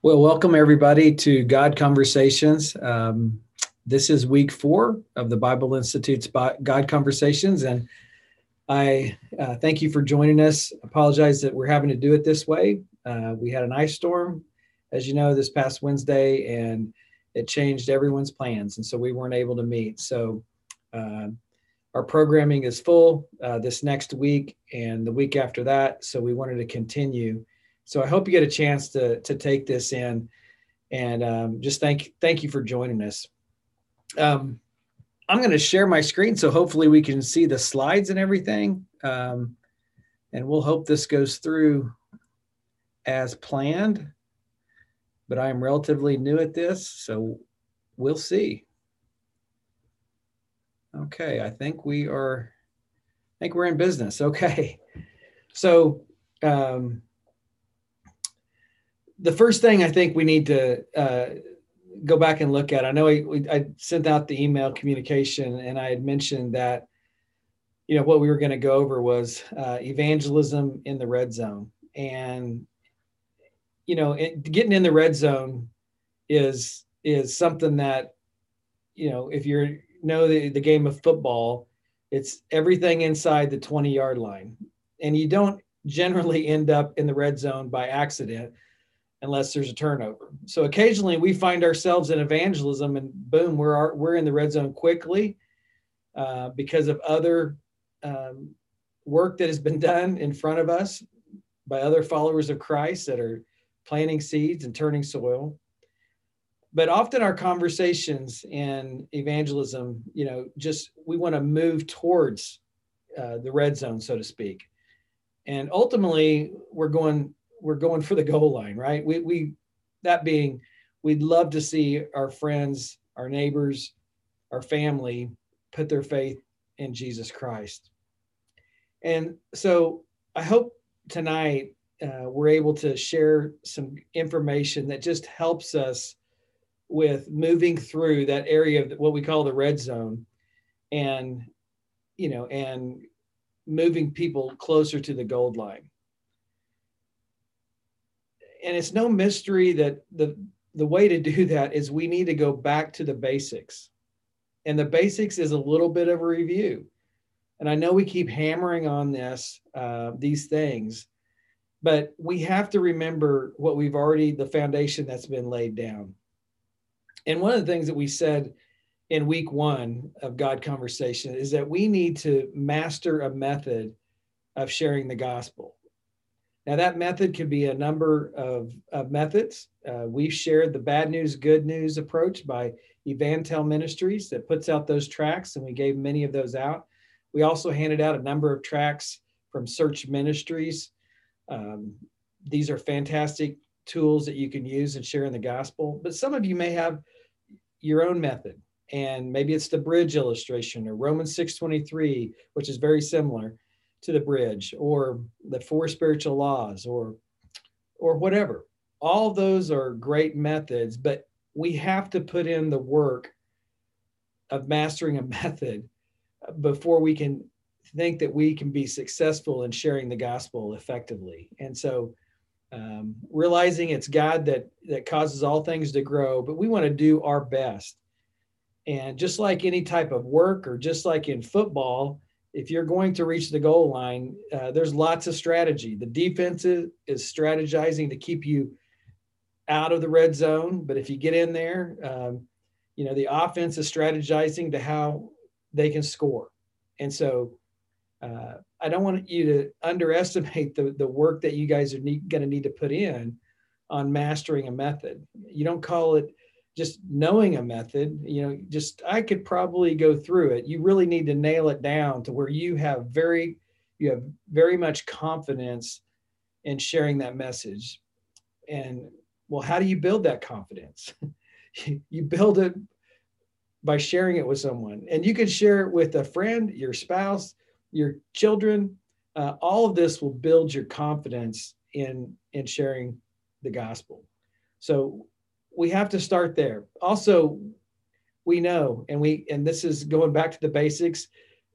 Well, welcome everybody to God Conversations. Um, this is week four of the Bible Institute's God Conversations, and I uh, thank you for joining us. Apologize that we're having to do it this way. Uh, we had an ice storm, as you know, this past Wednesday, and it changed everyone's plans, and so we weren't able to meet. So uh, our programming is full uh, this next week and the week after that. So we wanted to continue so I hope you get a chance to to take this in, and um, just thank thank you for joining us. Um, I'm going to share my screen, so hopefully we can see the slides and everything, um, and we'll hope this goes through as planned. But I am relatively new at this, so we'll see. Okay, I think we are. I think we're in business. Okay, so. Um, the first thing I think we need to uh, go back and look at. I know I, I, sent out the email communication, and I had mentioned that you know what we were going to go over was uh, evangelism in the red zone, and you know it, getting in the red zone is is something that you know if you know the, the game of football, it's everything inside the 20 yard line, and you don't generally end up in the red zone by accident unless there's a turnover. So occasionally we find ourselves in evangelism and boom, we're, we're in the red zone quickly uh, because of other um, work that has been done in front of us by other followers of Christ that are planting seeds and turning soil. But often our conversations in evangelism, you know, just we want to move towards uh, the red zone, so to speak. And ultimately, we're going we're going for the goal line, right? We we that being, we'd love to see our friends, our neighbors, our family put their faith in Jesus Christ. And so I hope tonight uh, we're able to share some information that just helps us with moving through that area of what we call the red zone and you know and moving people closer to the gold line and it's no mystery that the the way to do that is we need to go back to the basics. And the basics is a little bit of a review. And i know we keep hammering on this uh, these things but we have to remember what we've already the foundation that's been laid down. And one of the things that we said in week one of god conversation is that we need to master a method of sharing the gospel now, that method could be a number of, of methods. Uh, we've shared the bad news, good news approach by EvanTell Ministries that puts out those tracts, and we gave many of those out. We also handed out a number of tracts from Search Ministries. Um, these are fantastic tools that you can use and share in the gospel, but some of you may have your own method, and maybe it's the bridge illustration or Romans 6:23, which is very similar to the bridge or the four spiritual laws or or whatever. All those are great methods but we have to put in the work of mastering a method before we can think that we can be successful in sharing the gospel effectively. And so um, realizing it's god that that causes all things to grow but we want to do our best. And just like any type of work or just like in football if you're going to reach the goal line, uh, there's lots of strategy. The defense is, is, strategizing to keep you out of the red zone, but if you get in there, um, you know the offense is strategizing to how they can score. And so, uh, I don't want you to underestimate the the work that you guys are going to need to put in on mastering a method. You don't call it just knowing a method, you know, just I could probably go through it. You really need to nail it down to where you have very you have very much confidence in sharing that message. And well, how do you build that confidence? you build it by sharing it with someone. And you can share it with a friend, your spouse, your children. Uh, all of this will build your confidence in in sharing the gospel. So we have to start there. Also, we know, and we and this is going back to the basics.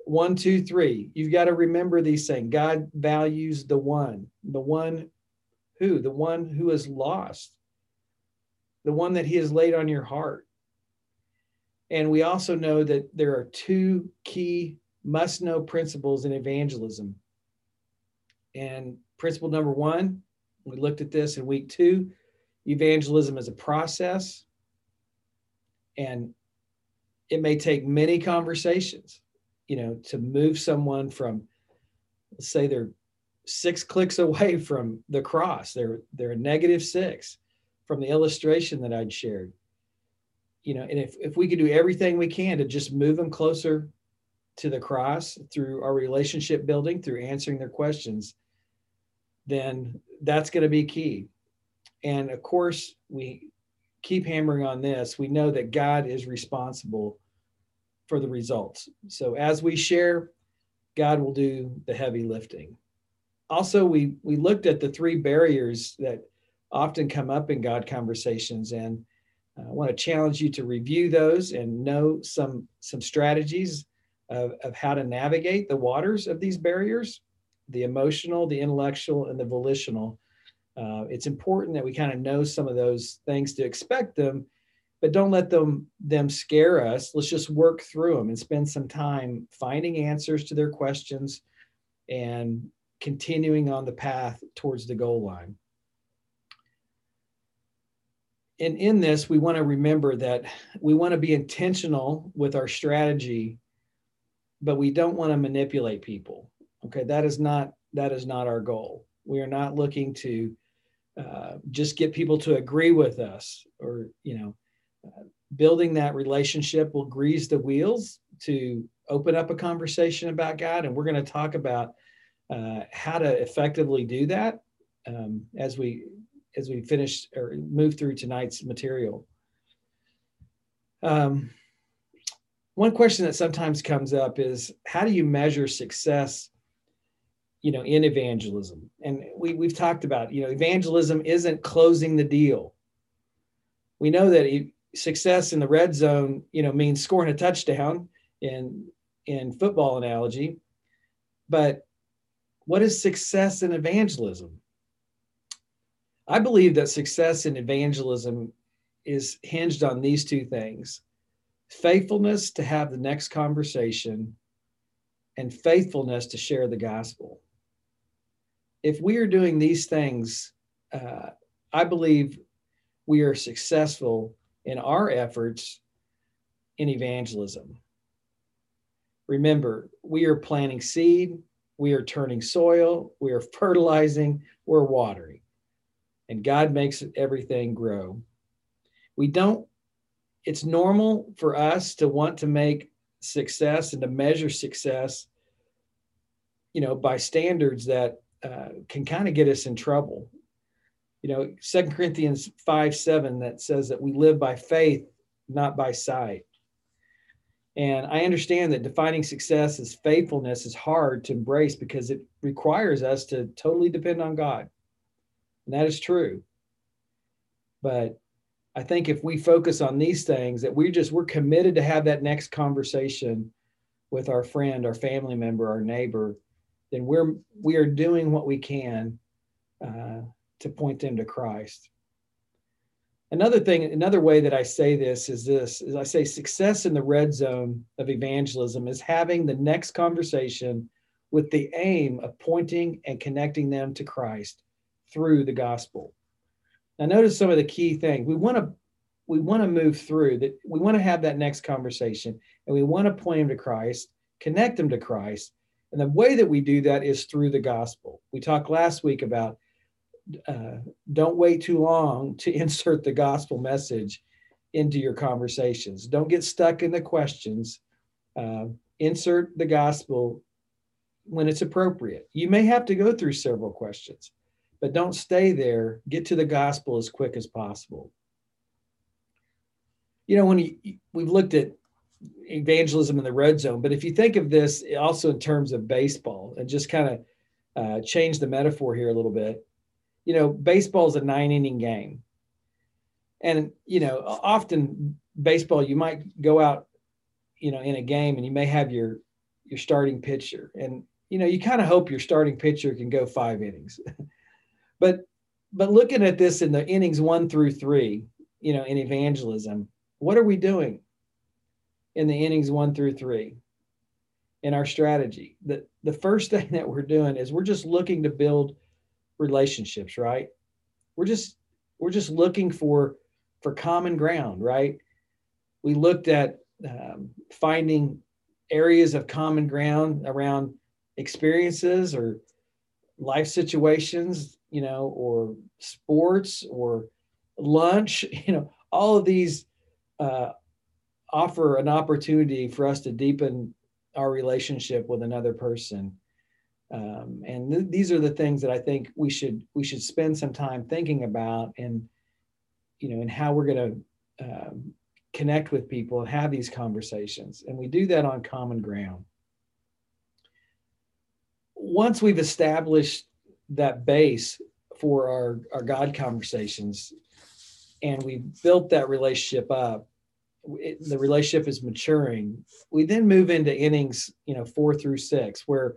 One, two, three. You've got to remember these things. God values the one, the one who, the one who is lost. the one that He has laid on your heart. And we also know that there are two key must know principles in evangelism. And principle number one, we looked at this in week two evangelism is a process, and it may take many conversations, you know, to move someone from, let's say they're six clicks away from the cross, they're, they're a negative six from the illustration that I'd shared. You know, and if, if we could do everything we can to just move them closer to the cross through our relationship building, through answering their questions, then that's going to be key. And of course, we keep hammering on this. We know that God is responsible for the results. So as we share, God will do the heavy lifting. Also, we we looked at the three barriers that often come up in God conversations, and I want to challenge you to review those and know some some strategies of, of how to navigate the waters of these barriers the emotional, the intellectual, and the volitional. Uh, it's important that we kind of know some of those things to expect them, but don't let them them scare us. Let's just work through them and spend some time finding answers to their questions and continuing on the path towards the goal line. And in this, we want to remember that we want to be intentional with our strategy, but we don't want to manipulate people. Okay, that is not that is not our goal. We are not looking to uh, just get people to agree with us, or you know, uh, building that relationship will grease the wheels to open up a conversation about God, and we're going to talk about uh, how to effectively do that um, as we as we finish or move through tonight's material. Um, one question that sometimes comes up is how do you measure success you know in evangelism. And we, we've talked about you know evangelism isn't closing the deal. We know that success in the red zone you know means scoring a touchdown in in football analogy. But what is success in evangelism? I believe that success in evangelism is hinged on these two things faithfulness to have the next conversation and faithfulness to share the gospel if we are doing these things, uh, I believe we are successful in our efforts in evangelism. Remember, we are planting seed, we are turning soil, we are fertilizing, we're watering, and God makes everything grow. We don't, it's normal for us to want to make success and to measure success, you know, by standards that uh, can kind of get us in trouble. You know, Second Corinthians 5 7 that says that we live by faith, not by sight. And I understand that defining success as faithfulness is hard to embrace because it requires us to totally depend on God. And that is true. But I think if we focus on these things, that we just we're committed to have that next conversation with our friend, our family member, our neighbor, then we're we are doing what we can uh, to point them to Christ. Another thing, another way that I say this is this: is I say success in the red zone of evangelism is having the next conversation with the aim of pointing and connecting them to Christ through the gospel. Now, notice some of the key things we want to we want to move through that. We want to have that next conversation, and we want to point them to Christ, connect them to Christ, and the way that we do that is through the gospel. We talked last week about uh, don't wait too long to insert the gospel message into your conversations. Don't get stuck in the questions. Uh, insert the gospel when it's appropriate. You may have to go through several questions, but don't stay there. Get to the gospel as quick as possible. You know, when you, we've looked at evangelism in the red zone. But if you think of this also in terms of baseball and just kind of uh, change the metaphor here a little bit, you know, baseball is a nine inning game. And, you know, often baseball, you might go out, you know, in a game and you may have your, your starting pitcher and, you know, you kind of hope your starting pitcher can go five innings. but, but looking at this in the innings one through three, you know, in evangelism, what are we doing in the innings one through three in our strategy? The, the first thing that we're doing is we're just looking to build relationships, right? We're just we're just looking for for common ground, right? We looked at um, finding areas of common ground around experiences or life situations, you know, or sports or lunch, you know, all of these uh, offer an opportunity for us to deepen our relationship with another person. Um, and th- these are the things that I think we should we should spend some time thinking about, and you know, and how we're going to um, connect with people and have these conversations. And we do that on common ground. Once we've established that base for our, our God conversations and we've built that relationship up, it, the relationship is maturing. We then move into innings, you know, four through six, where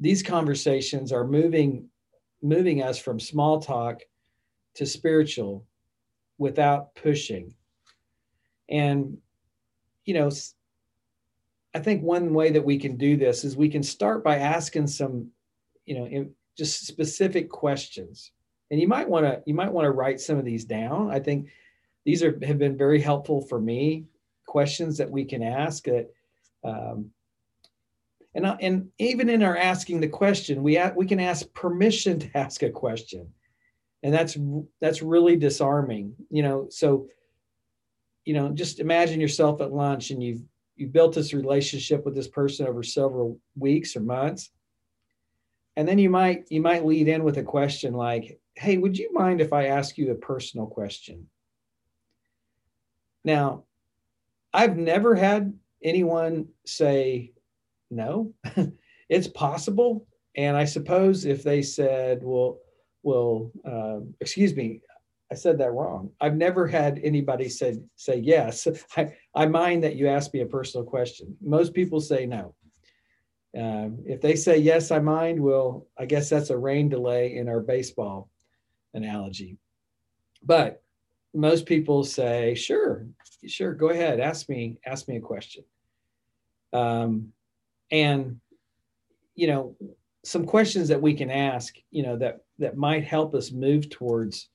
these conversations are moving moving us from small talk to spiritual without pushing and, you know, I think one way that we can do this is we can start by asking some, you know, just specific questions. And you might want to you might want to write some of these down. I think these are have been very helpful for me. Questions that we can ask that, um, and and even in our asking the question, we we can ask permission to ask a question, and that's that's really disarming. You know, so you know, just imagine yourself at lunch and you've you've built this relationship with this person over several weeks or months. And then you might you might lead in with a question like, "Hey, would you mind if I ask you a personal question?" Now, I've never had anyone say no. it's possible, and I suppose if they said, "Well, well, uh, excuse me, I said that wrong. I've never had anybody say say yes. I, I mind that you asked me a personal question. Most people say no. Um, if they say yes, I mind. Well, I guess that's a rain delay in our baseball analogy. But most people say sure, sure, go ahead, ask me, ask me a question. Um, and you know, some questions that we can ask, you know, that that might help us move towards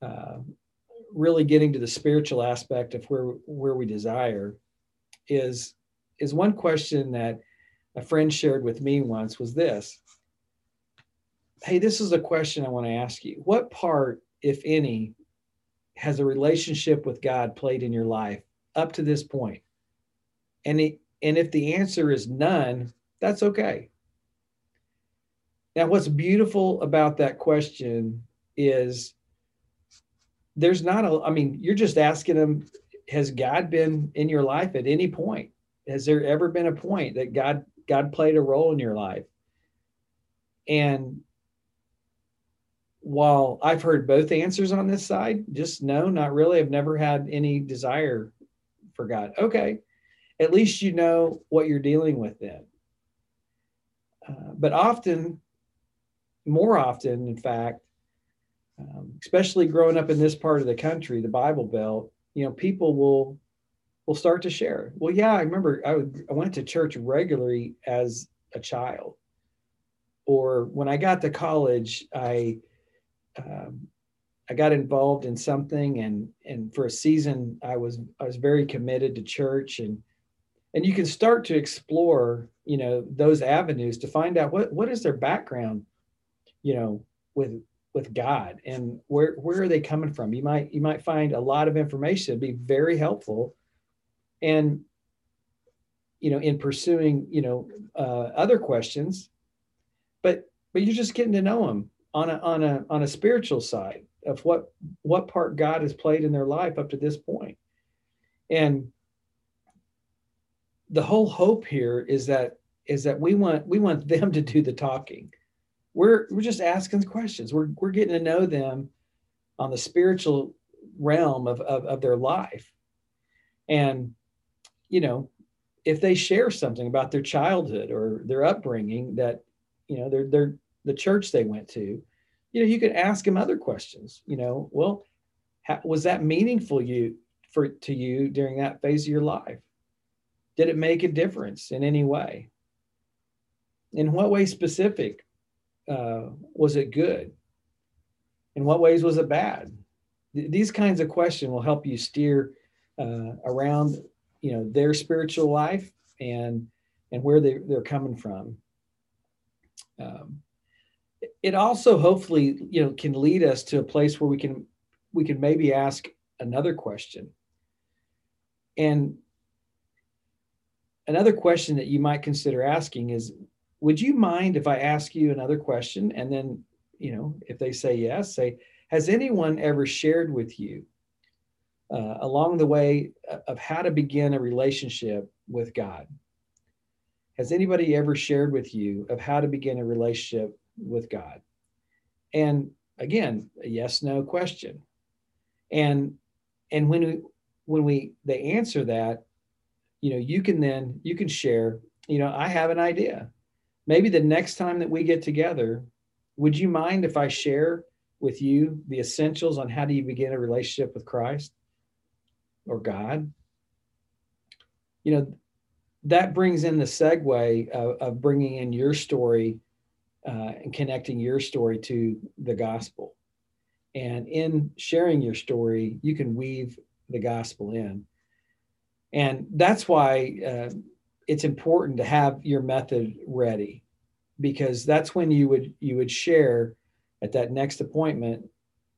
uh, really getting to the spiritual aspect of where where we desire is is one question that a friend shared with me once was this hey this is a question i want to ask you what part if any has a relationship with god played in your life up to this point? And it, and if the answer is none that's okay. Now what's beautiful about that question is there's not a i mean you're just asking them has god been in your life at any point? Has there ever been a point that god god played a role in your life? And while i've heard both answers on this side just no not really. I've never had any desire for god. Okay at least you know what you're dealing with then. Uh, but often more often in fact um, especially growing up in this part of the country, the Bible Belt, you know, people will will start to share. Well, yeah, I remember I, would, I went to church regularly as a child, or when I got to college, I um, I got involved in something, and and for a season, I was I was very committed to church, and and you can start to explore, you know, those avenues to find out what what is their background, you know, with with God and where where are they coming from? You might you might find a lot of information. Be very helpful, and you know in pursuing you know uh, other questions, but but you're just getting to know them on a on a on a spiritual side of what what part God has played in their life up to this point, and the whole hope here is that is that we want we want them to do the talking we're we're just asking questions. We're we're getting to know them on the spiritual realm of, of, of their life. And, you know, if they share something about their childhood or their upbringing that, you know, they're they're the church they went to, you know, you could ask them other questions. You know, well, how, was that meaningful you for to you during that phase of your life? Did it make a difference in any way? In what way specific uh, was it good? In what ways was it bad? Th- these kinds of questions will help you steer uh, around, you know, their spiritual life and and where they, they're coming from. Um, it also hopefully, you know, can lead us to a place where we can we can maybe ask another question. And another question that you might consider asking is would you mind if I ask you another question? And then, you know, if they say yes, say, has anyone ever shared with you uh, along the way of how to begin a relationship with God? Has anybody ever shared with you of how to begin a relationship with God? And again, a yes no question. And and when we when we they answer that, you know, you can then you can share, you know, I have an idea maybe the next time that we get together, would you mind if I share with you the essentials on how do you begin a relationship with Christ or God? You know, that brings in the segue of, of bringing in your story uh, and connecting your story to the gospel. And in sharing your story, you can weave the gospel in. And that's why uh, it's important to have your method ready because that's when you would you would share at that next appointment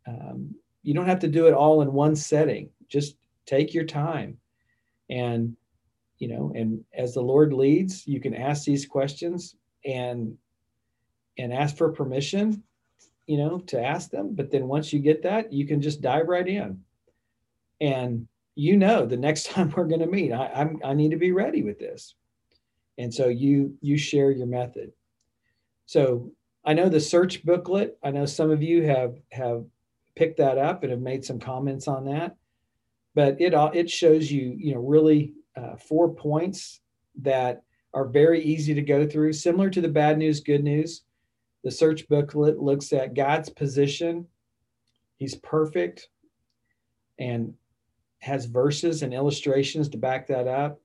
um, you don't have to do it all in one setting just take your time and you know and as the lord leads you can ask these questions and and ask for permission you know to ask them. But then once you get that you can just dive right in. And you know the next time we're going to meet I, I'm, I need to be ready with this. And so you you share your method. So i know the search booklet. I know some of you have have picked that up and have made some comments on that. But it it shows you you know really uh, four points that are very easy to go through similar to the bad news good news the search booklet looks at god's position he's perfect and has verses and illustrations to back that up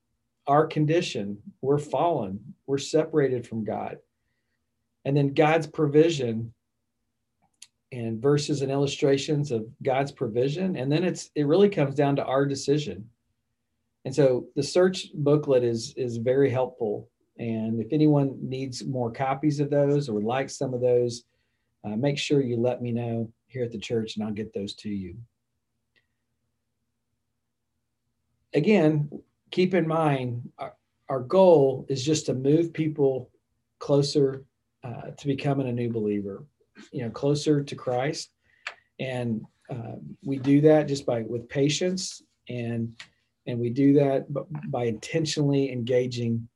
our condition. We're fallen, we're separated from God. And then God's provision and verses and illustrations of God's provision. And then it's it really comes down to our decision. And so the search booklet is is very helpful. And if anyone needs more copies of those or would like some of those, uh, make sure you let me know here at the church and I'll get those to you. Again, keep in mind our, our goal is just to move people closer uh, to becoming a new believer, you know, closer to Christ. And uh, we do that just by with patience and and we do that by intentionally engaging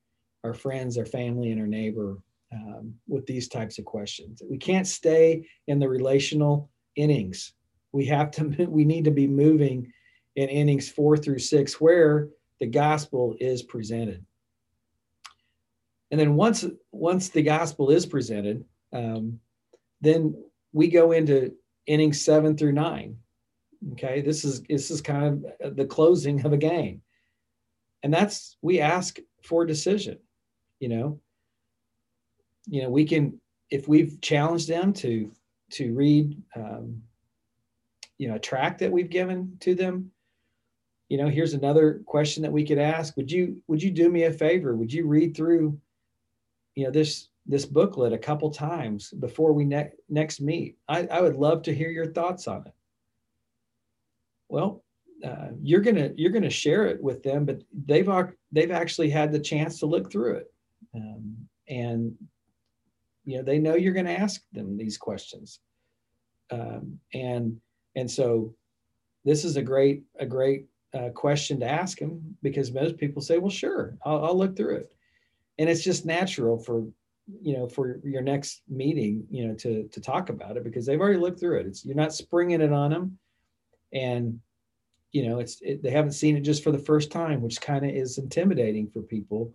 our friends, our family, and our neighbor um, with these types of questions. We can't stay in the relational innings. We have to. We need to be moving in innings four through six, where the gospel is presented. And then once once the gospel is presented, um, then we go into innings seven through nine. Okay, this is this is kind of the closing of a game, and that's we ask for decision. You know, you know we can if we've challenged them to to read, um, you know, a tract that we've given to them, you know here's another question that we could ask. Would you would you do me a favor? Would you read through you know this this booklet a couple times before we ne- next meet? I, I would love to hear your thoughts on it. Well uh, you're gonna you're gonna share it with them but they've they've actually had the chance to look through it um, and you know they know you're going to ask them these questions um, and and so this is a great a great uh, question to ask them because most people say, well, sure, I'll, I'll look through it. And it's just natural for, you know, for your next meeting, you know, to, to talk about it because they've already looked through it. It's, you're not springing it on them. And, you know, it's, it, they haven't seen it just for the first time, which kind of is intimidating for people.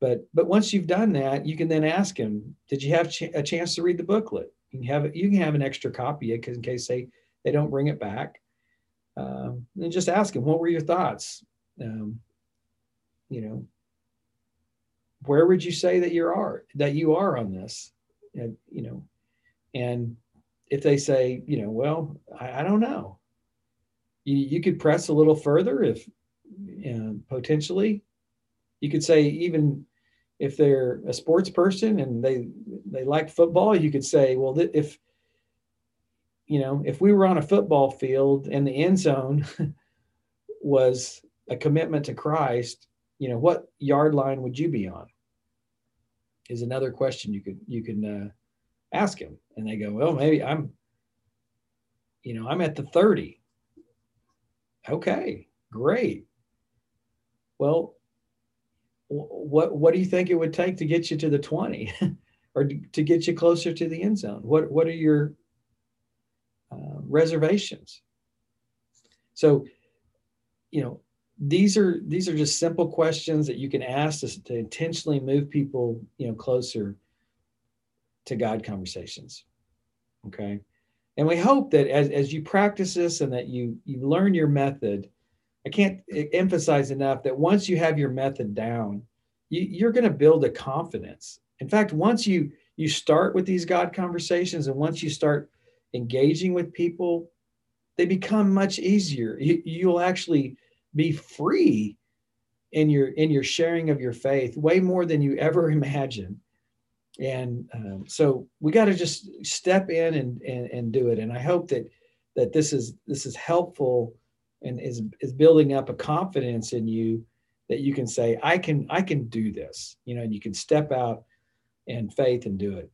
But, but once you've done that, you can then ask him, did you have ch- a chance to read the booklet? You can have you can have an extra copy in case they, they don't bring it back um, and just ask him, what were your thoughts? Um, you know, where would you say that you are that you are on this? And, you know, and if they say, you know, well, I, I don't know, you, you could press a little further if potentially you could say even if they're a sports person and they they like football you could say well if you know if we were on a football field and the end zone was a commitment to christ you know what yard line would you be on? Is another question you could you can uh, ask him. And they go well maybe i'm you know i'm at the 30 okay great. Well what what do you think it would take to get you to the 20 or to get you closer to the end zone? What what are your uh, reservations? So you know these are these are just simple questions that you can ask to, to intentionally move people you know closer to god conversations okay? And we hope that as, as you practice this and that you you learn your method I can't emphasize enough that once you have your method down, you, are going to build a confidence. In fact, once you you start with these God conversations, and once you start engaging with people, they become much easier. You, you'll actually be free in your in your sharing of your faith, way more than you ever imagined. And um, so we got to just step in and, and and do it. And I hope that that this is this is helpful and is is building up a confidence in you that you can say i can i can do this you know and you can step out in faith and do it.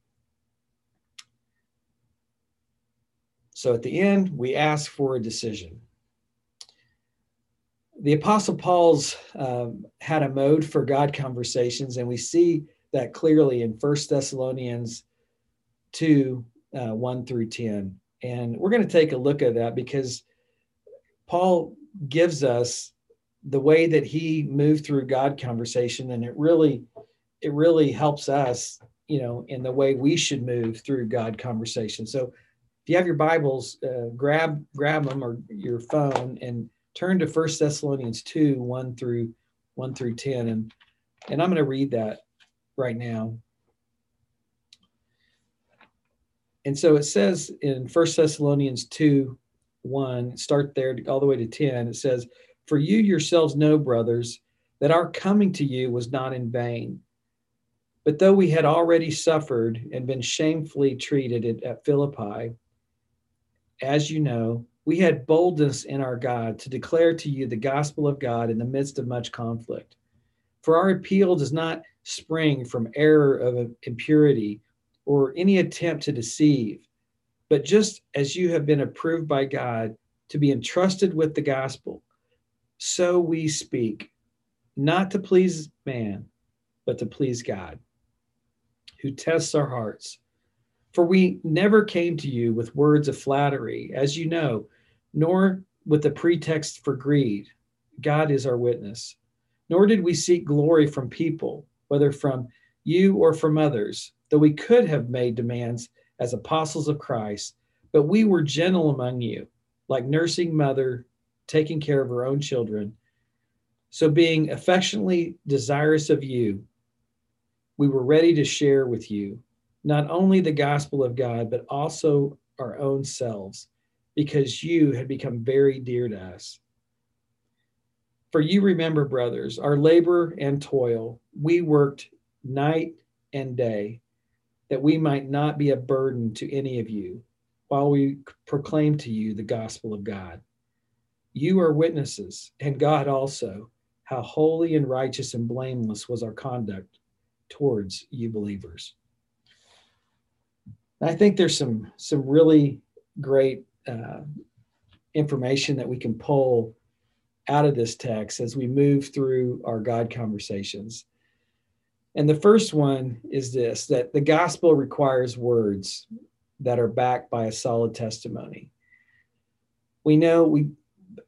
So at the end we ask for a decision. The apostle paul's um, had a mode for god conversations and we see that clearly in First thessalonians 2 uh, 1 through 10 and we're going to take a look at that because Paul gives us the way that he moved through God conversation, and it really, it really helps us, you know, in the way we should move through God conversation. So, if you have your Bibles, uh, grab grab them or your phone and turn to First Thessalonians two one through one through ten, and and I'm going to read that right now. And so it says in First Thessalonians 2 1, start there all the way to 10. It says, For you yourselves know, brothers, that our coming to you was not in vain. But though we had already suffered and been shamefully treated at Philippi, as you know, we had boldness in our God to declare to you the gospel of God in the midst of much conflict. For our appeal does not spring from error of impurity or any attempt to deceive but just as you have been approved by God to be entrusted with the gospel, so we speak, not to please man, but to please God, who tests our hearts. For we never came to you with words of flattery, as you know, nor with a pretext for greed. God is our witness. Nor did we seek glory from people, whether from you or from others, though we could have made demands as apostles of Christ, but we were gentle among you, like nursing mother taking care of her own children. So, being affectionately desirous of you, we were ready to share with you not only the gospel of God, but also our own selves, because you had become very dear to us. For you remember, brothers, our labor and toil. We worked night and day that we might not be a burden to any of you while we proclaim to you the gospel of God. You are witnesses, and God also, how holy and righteous and blameless was our conduct towards you believers. I think there's some some really great uh, information that we can pull out of this text as we move through our God conversations. And the first one is this that the gospel requires words that are backed by a solid testimony. We know we,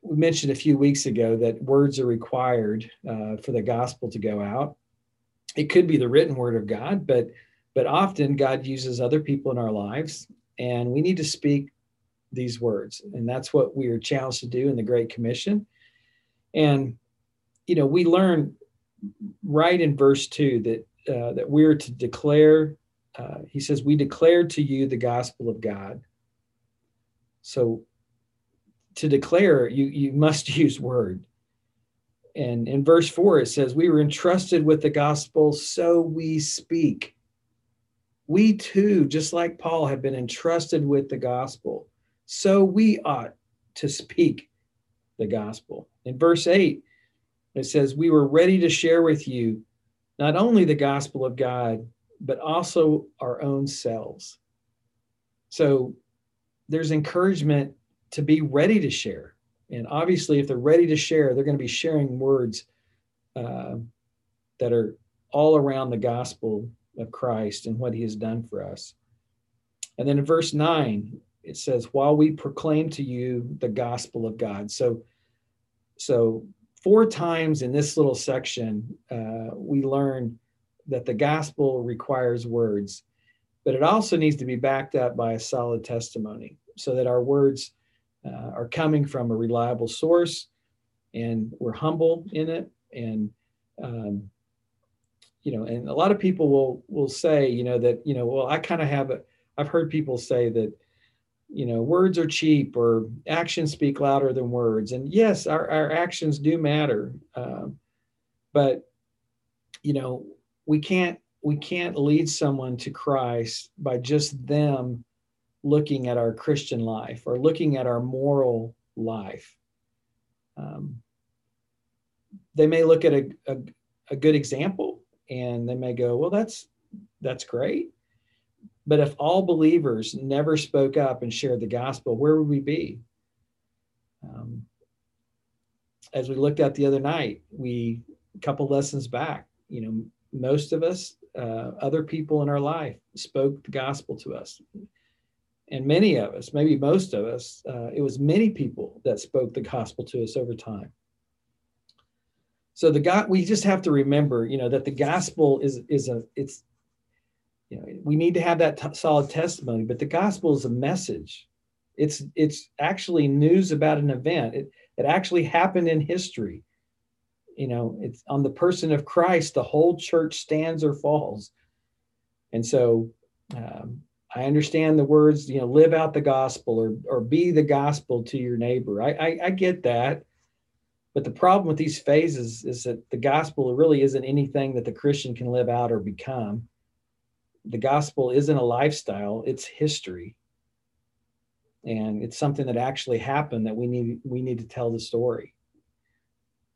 we mentioned a few weeks ago that words are required uh, for the gospel to go out. It could be the written word of God, but but often God uses other people in our lives, and we need to speak these words. And that's what we are challenged to do in the Great Commission. And, you know, we learn right in verse two that, uh, that we're to declare, uh, he says, we declare to you the gospel of God. So to declare, you, you must use word. And in verse four, it says, we were entrusted with the gospel, so we speak. We too, just like Paul, have been entrusted with the gospel so we ought to speak the gospel. In verse 8, it says, We were ready to share with you not only the gospel of God, but also our own selves. So there's encouragement to be ready to share. And obviously, if they're ready to share, they're going to be sharing words uh, that are all around the gospel of Christ and what he has done for us. And then in verse 9, it says, while we proclaim to you the gospel of God. So, so four times in this little section, uh, we learn that the gospel requires words, but it also needs to be backed up by a solid testimony so that our words uh, are coming from a reliable source and we're humble in it. And, um, you know, and a lot of people will, will say, you know, that, you know, well, I kind of have a, I've heard people say that, you know words are cheap or actions speak louder than words. And yes our, our actions do matter um, but you know we can't we can't lead someone to christ by just them looking at our christian life or looking at our moral life. Um, they may look at a, a, a good example and they may go well that's that's great but if all believers never spoke up and shared the gospel, where would we be? Um, as we looked at the other night, we a couple lessons back, you know, most of us, uh, other people in our life spoke the gospel to us. And many of us, maybe most of us, uh, it was many people that spoke the gospel to us over time. So the God, we just have to remember, you know, that the gospel is is a it's you know we need to have that t- solid testimony but the gospel is a message. It's it's actually news about an event. It, it actually happened in history. You know it's on the person of christ the whole church stands or falls. And so um, i understand the words you know live out the gospel or or be the gospel to your neighbor. I i, I get that. But the problem with these phases is that the gospel really isn't anything that the christian can live out or become the gospel isn't a lifestyle it's history. And it's something that actually happened that we need we need to tell the story.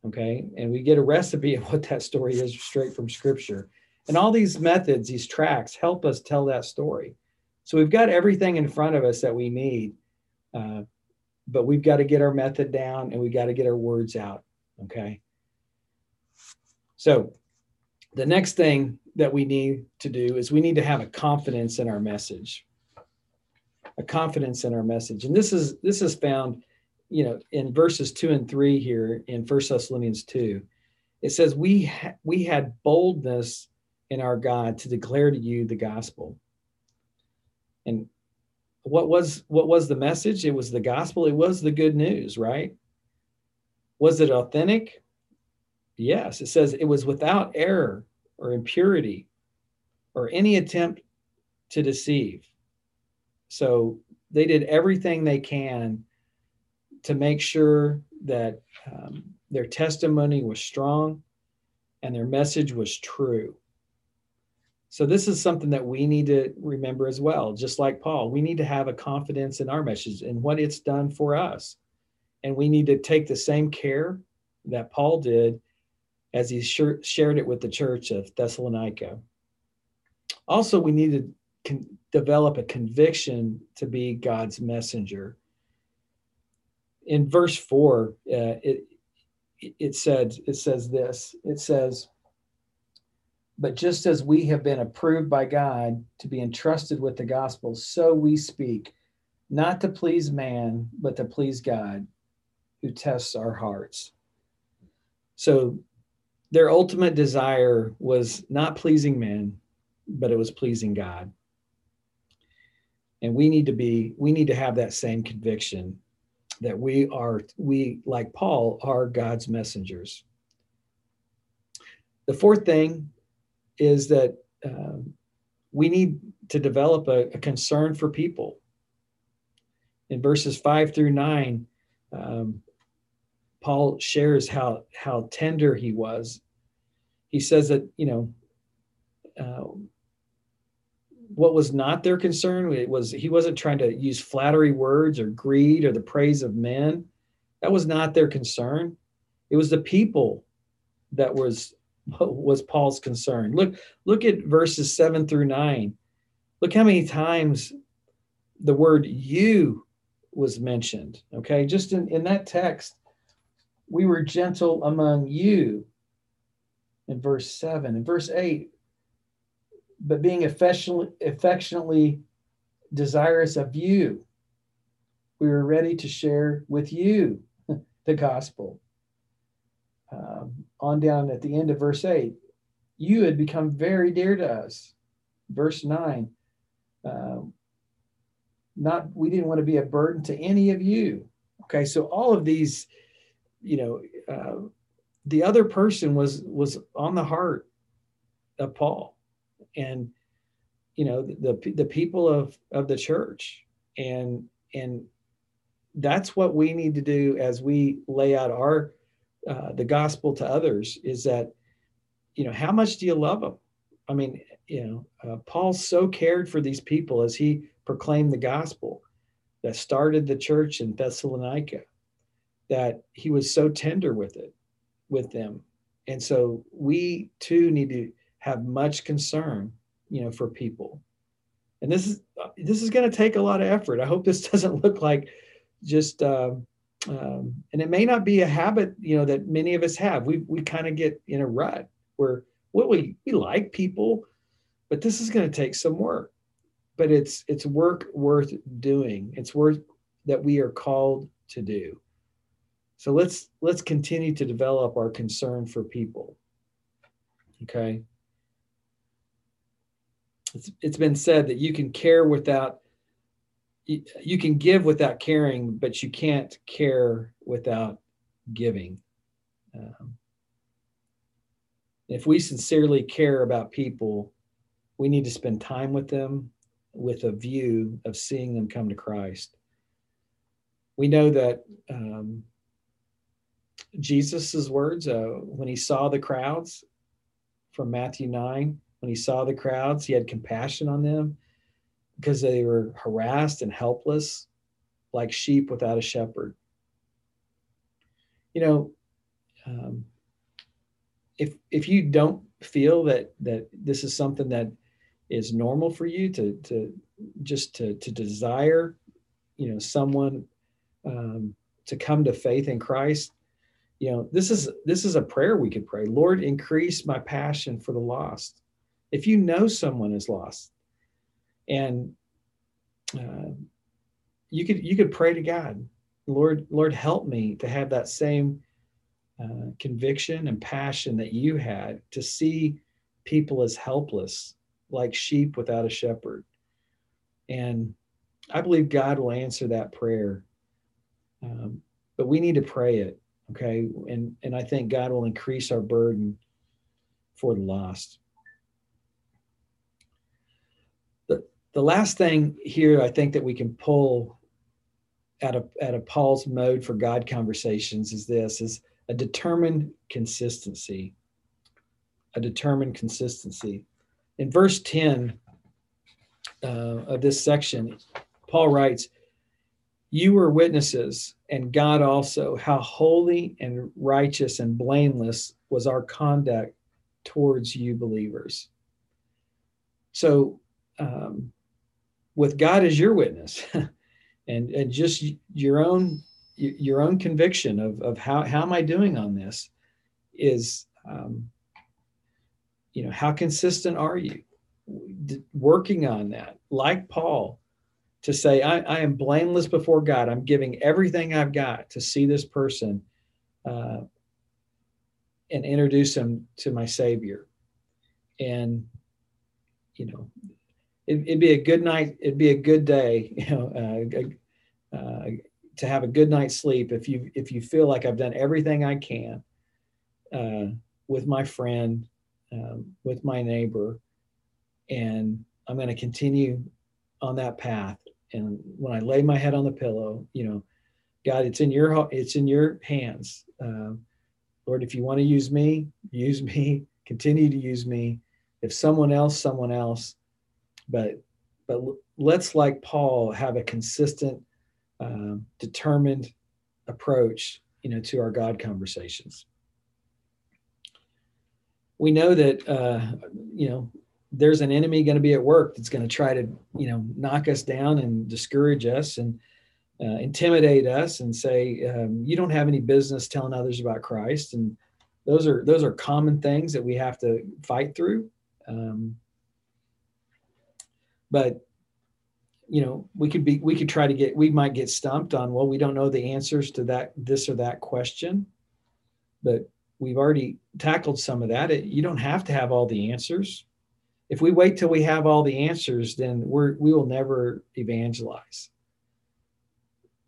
Okay? And we get a recipe of what that story is straight from scripture. And all these methods these tracts help us tell that story. So we've got everything in front of us that we need uh, but we've got to get our method down and we've got to get our words out. Okay? So the next thing that we need to do is we need to have a confidence in our message. A confidence in our message. And this is this is found you know in verses 2 and 3 here in First thessalonians 2 it says we ha- we had boldness in our god to declare to you the gospel. And what was what was the message? It was the gospel. It was the good news right? Was it authentic? Yes. It says it was without error or impurity or any attempt to deceive. So they did everything they can to make sure that um, their testimony was strong and their message was true. So, this is something that we need to remember as well. Just like Paul, we need to have a confidence in our message and what it's done for us. And we need to take the same care that Paul did as he shared it with the church of Thessalonica. Also, we need to con- develop a conviction to be God's messenger. In verse four, uh, it it said it says this. It says, "But just as we have been approved by God to be entrusted with the gospel, so we speak, not to please man, but to please God, who tests our hearts." So their ultimate desire was not pleasing men, but it was pleasing God. And we need to be, we need to have that same conviction that we are, we, like Paul, are God's messengers. The fourth thing is that um, we need to develop a, a, concern for people. In verses five through nine, um, Paul shares how how tender he was. He says that you know uh, what was not their concern it was he wasn't trying to use flattery words or greed or the praise of men. That was not their concern. It was the people that was was Paul's concern. Look look at verses seven through nine. Look how many times the word you was mentioned. Okay, just in, in that text, we were gentle among you in verse 7. In verse 8, but being affectionately, affectionately desirous of you, we were ready to share with you the gospel. Um, on down at the end of verse 8, you had become very dear to us. Verse 9, um, not we didn't want to be a burden to any of you. Okay, so all of these you know, uh, the other person was was on the heart of Paul, and you know the the people of of the church, and and that's what we need to do as we lay out our uh, the gospel to others is that you know how much do you love them i mean you know uh, paul so cared for these people as he proclaimed the gospel that started the church in thessalonica that he was so tender with it, with them. And so we too need to have much concern, you know, for people. And this is this is going to take a lot of effort. I hope this doesn't look like just um, um, and it may not be a habit, you know, that many of us have. We we kind of get in a rut where what well, we we like people, but this is going to take some work. But it's it's work worth doing. It's worth that we are called to do. So let's let's continue to develop our concern for people. Okay. It's, it's been said that you can care without you can give without caring, but you can't care without giving. Um, if we sincerely care about people, we need to spend time with them with a view of seeing them come to Christ. We know that um, Jesus's words uh, when he saw the crowds from Matthew 9. When he saw the crowds, he had compassion on them because they were harassed and helpless, like sheep without a shepherd. You know, um, if if you don't feel that that this is something that is normal for you to to just to to desire, you know, someone um, to come to faith in Christ, you know this is this is a prayer we could pray. Lord increase my passion for the lost. If you know someone is lost and uh, you could you could pray to god. Lord lord help me to have that same uh, conviction and passion that you had to see people as helpless like sheep without a shepherd. And i believe god will answer that prayer. Um, but we need to pray it Okay. And, and I think God will increase our burden for the lost. The, the last thing here I think that we can pull out of, out of Paul's mode for God conversations is this is a determined consistency. A determined consistency. In verse 10 uh, of this section, Paul writes, you were witnesses, and God also, how holy and righteous and blameless was our conduct towards you believers. So, um, with God as your witness, and and just your own your own conviction of of how how am I doing on this is, um, you know, how consistent are you working on that? Like Paul, to say, I, I, am blameless before God. I'm giving everything I've got to see this person uh, and introduce him to my Savior. And, you know, it, would be a good night. It'd be a good day, you know, uh, uh, to have a good night's sleep if you if you feel like I've done everything I can uh, with my friend, um, with my neighbor, and I'm going to continue on that path. And when I lay my head on the pillow, you know, God, it's in your it's in your hands. Uh, Lord, if you want to use me, use me. Continue to use me. If someone else, someone else. But but let's like Paul have a consistent, uh, determined approach, you know, to our God conversations. We know that uh, you know there's an enemy going to be at work that's going to try to you know knock us down and discourage us and uh, intimidate us and say um, you don't have any business telling others about christ. And those are those are common things that we have to fight through. Um, but you know we could be we could try to get we might get stumped on well we don't know the answers to that this or that question. But we've already tackled some of that. It, you don't have to have all the answers if we wait till we have all the answers, then we're we will never evangelize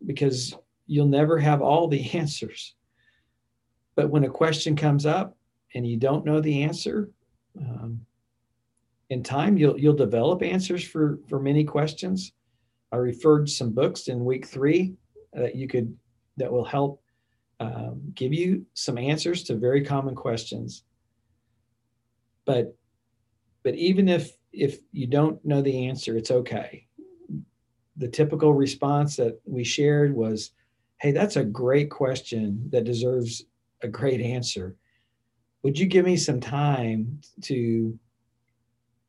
because you'll never have all the answers. But when a question comes up and you don't know the answer, um, in time you'll you'll develop answers for for many questions. I referred some books in week three that you could that will help um, give you some answers to very common questions. But but even if if you don't know the answer it's okay. The typical response that we shared was hey that's a great question that deserves a great answer. Would you give me some time to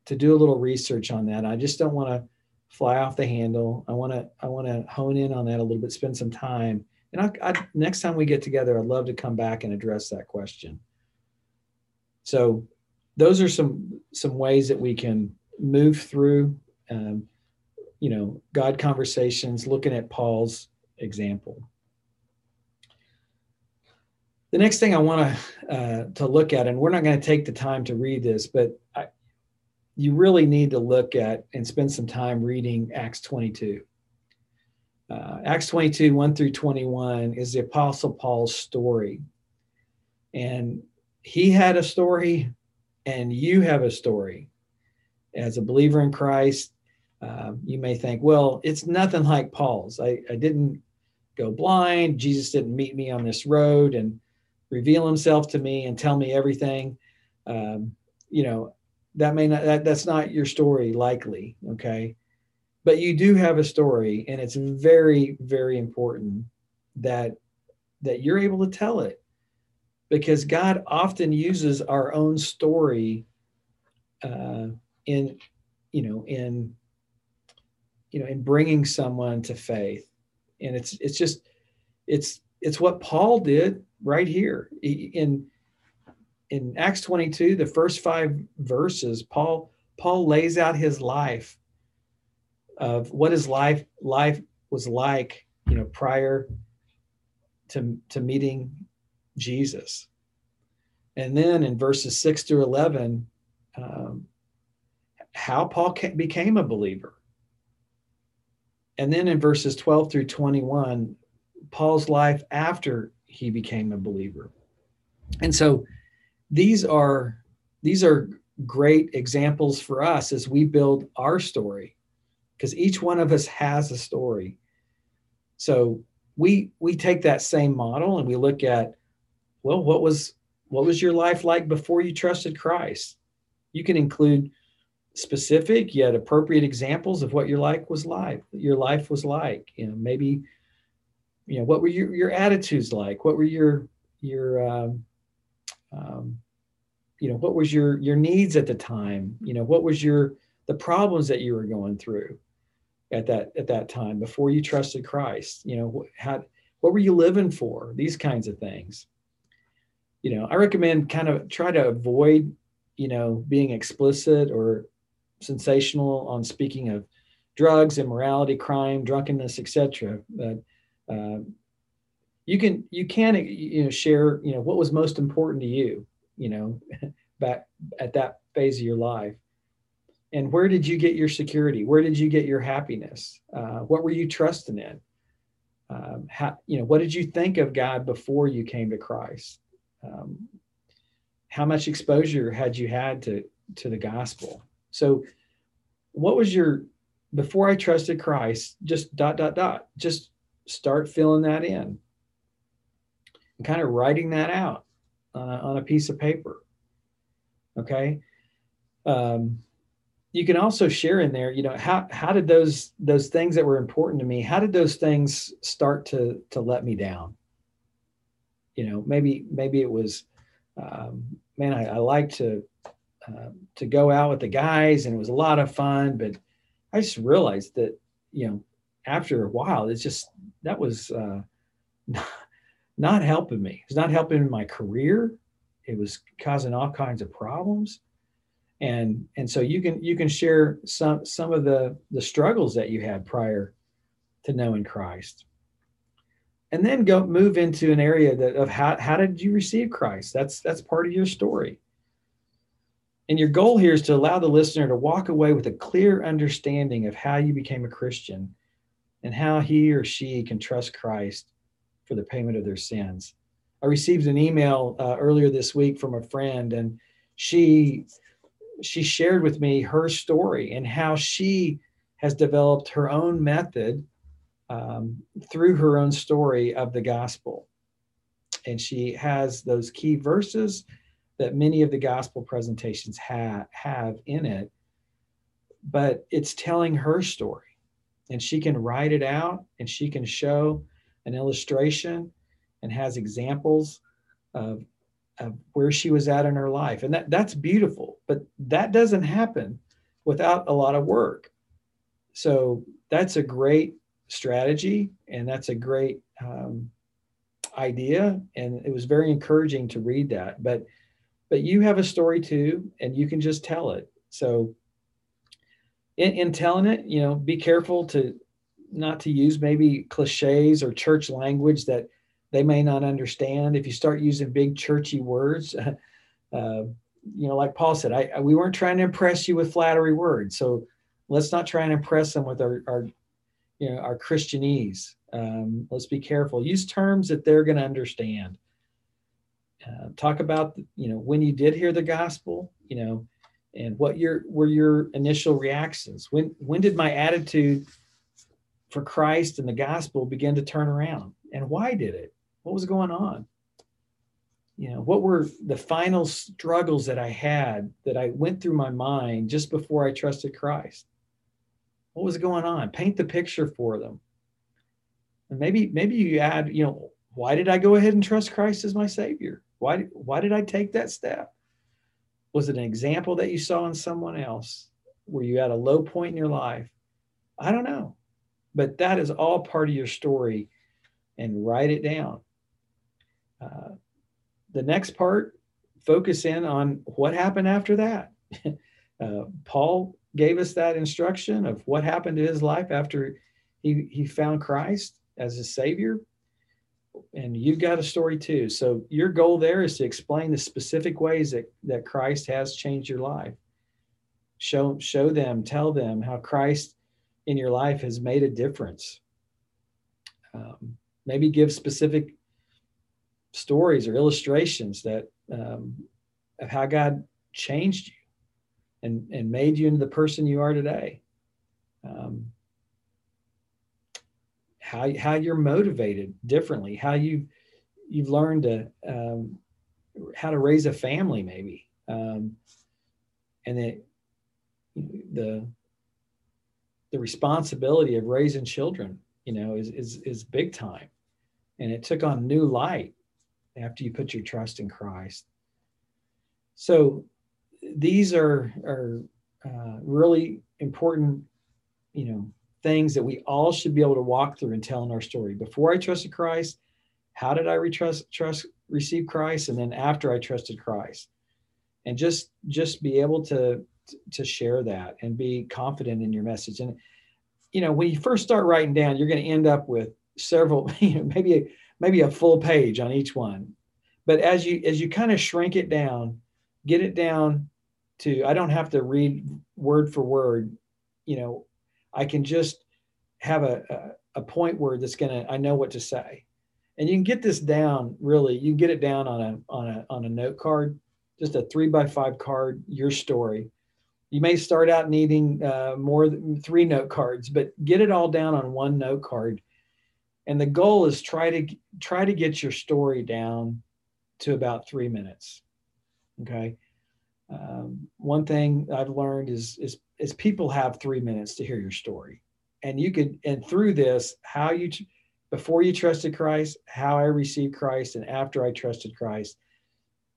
to do a little research on that? I just don't want to fly off the handle. I want to i want to hone in on that a little bit spend some time. And I, I, next time we get together i'd love to come back and address that question. So those are some some ways that we can move through um, you know god conversations looking at paul's example. The next thing i want to uh, to look at and we're not going to take the time to read this but I, you really need to look at and spend some time reading acts 22 uh, acts 22 1 through 21 is the apostle paul's story. And he had a story and you have a story as a believer in Christ, uh, you may think, well, it's nothing like Paul's. I, I didn't go blind. Jesus didn't meet me on this road and reveal himself to me and tell me everything. Um, you know, that may not, that, that's not your story likely. Okay. But you do have a story and it's very, very important that, that you're able to tell it because God often uses our own story uh, in, you know, in, you know, in bringing someone to faith, and it's it's just it's it's what Paul did right here in in Acts 22, the first five verses. Paul Paul lays out his life of what his life life was like, you know, prior to to meeting Jesus. And then in verses 6 through 11, um, how Paul became a believer. And then in verses 12 through 21, Paul's life after he became a believer. And so these are these are great examples for us as we build our story because each one of us has a story. So we we take that same model and we look at well, what was what was your life like before you trusted Christ? You can include specific yet appropriate examples of what your life was like. Your life was like, you know, maybe, you know, what were your your attitudes like? What were your your um, um, you know what was your your needs at the time you know what was your the problems that you were going through at that at that time before you trusted christ you know how what were you living for these kinds of things you know, I recommend kind of try to avoid, you know, being explicit or sensational on speaking of drugs, immorality, crime, drunkenness, etc. But uh, you can you can you know share you know what was most important to you, you know, back at that phase of your life. and where did you get your security where did you get your happiness uh, what were you trusting in um, how you know what did you think of god before you came to christ um, how much exposure had you had to to the gospel? So what was your before i trusted christ just dot dot dot just start filling that in. And kind of writing that out on a, on a piece of paper okay? Um, you can also share in there you know how how did those those things that were important to me how did those things start to to let me down you know maybe maybe it was um, man i, I like to uh, to go out with the guys and it was a lot of fun but i just realized that you know after a while it's just that was uh, not, not helping me. It's not helping my career. It was causing all kinds of problems. And and so you can you can share some some of the the struggles that you had prior to knowing Christ and then go move into an area that of how, how did you receive Christ that's that's part of your story and your goal here is to allow the listener to walk away with a clear understanding of how you became a Christian and how he or she can trust Christ for the payment of their sins. I received an email uh, earlier this week from a friend, and she she shared with me her story and how she has developed her own method um, through her own story of the gospel. And she has those key verses that many of the gospel presentations ha- have in it, but it's telling her story. And she can write it out and she can show an illustration and has examples of of where she was at in her life and that that's beautiful but that doesn't happen without a lot of work so that's a great strategy and that's a great um, idea and it was very encouraging to read that but but you have a story too and you can just tell it so in, in telling it you know be careful to not to use maybe cliches or church language that they may not understand. If you start using big churchy words, uh, you know, like Paul said, I, I, we weren't trying to impress you with flattery words. So let's not try and impress them with our, our you know, our Christianese. Um, let's be careful. Use terms that they're going to understand. Uh, talk about, you know, when you did hear the gospel, you know, and what your were your initial reactions. When when did my attitude for Christ and the gospel begin to turn around, and why did it? What was going on? You know, what were the final struggles that I had that I went through my mind just before I trusted Christ? What was going on? Paint the picture for them. And maybe, maybe you add, you know, why did I go ahead and trust Christ as my Savior? Why, why did I take that step? Was it an example that you saw in someone else? Were you at a low point in your life? I don't know. But that is all part of your story and write it down. Uh, the next part, focus in on what happened after that. uh, Paul gave us that instruction of what happened to his life after he, he found Christ as his Savior. And you've got a story too. So your goal there is to explain the specific ways that, that Christ has changed your life. Show, show them, tell them how Christ in your life has made a difference. Um, maybe give specific stories or illustrations that um, of how God changed you and and made you into the person you are today. Um, how how you're motivated differently, how you you've learned to um, how to raise a family maybe, um, and the the the responsibility of raising children, you know, is is is big time, and it took on new light after you put your trust in Christ. So these are are uh, really important, you know, things that we all should be able to walk through and tell in our story. Before I trusted Christ, how did I retrust, trust receive Christ, and then after I trusted Christ, and just just be able to to share that and be confident in your message. And you know, when you first start writing down, you're going to end up with several, you know, maybe a, maybe a full page on each one. But as you as you kind of shrink it down, get it down to I don't have to read word for word. You know, I can just have a, a, a point word that's gonna I know what to say. And you can get this down really, you get it down on a on a on a note card, just a three by five card, your story. You may start out needing uh, more than three note cards, but get it all down on one note card. And the goal is try to try to get your story down to about three minutes. Okay. Um, one thing I've learned is, is is people have three minutes to hear your story, and you could and through this how you before you trusted Christ, how I received Christ, and after I trusted Christ.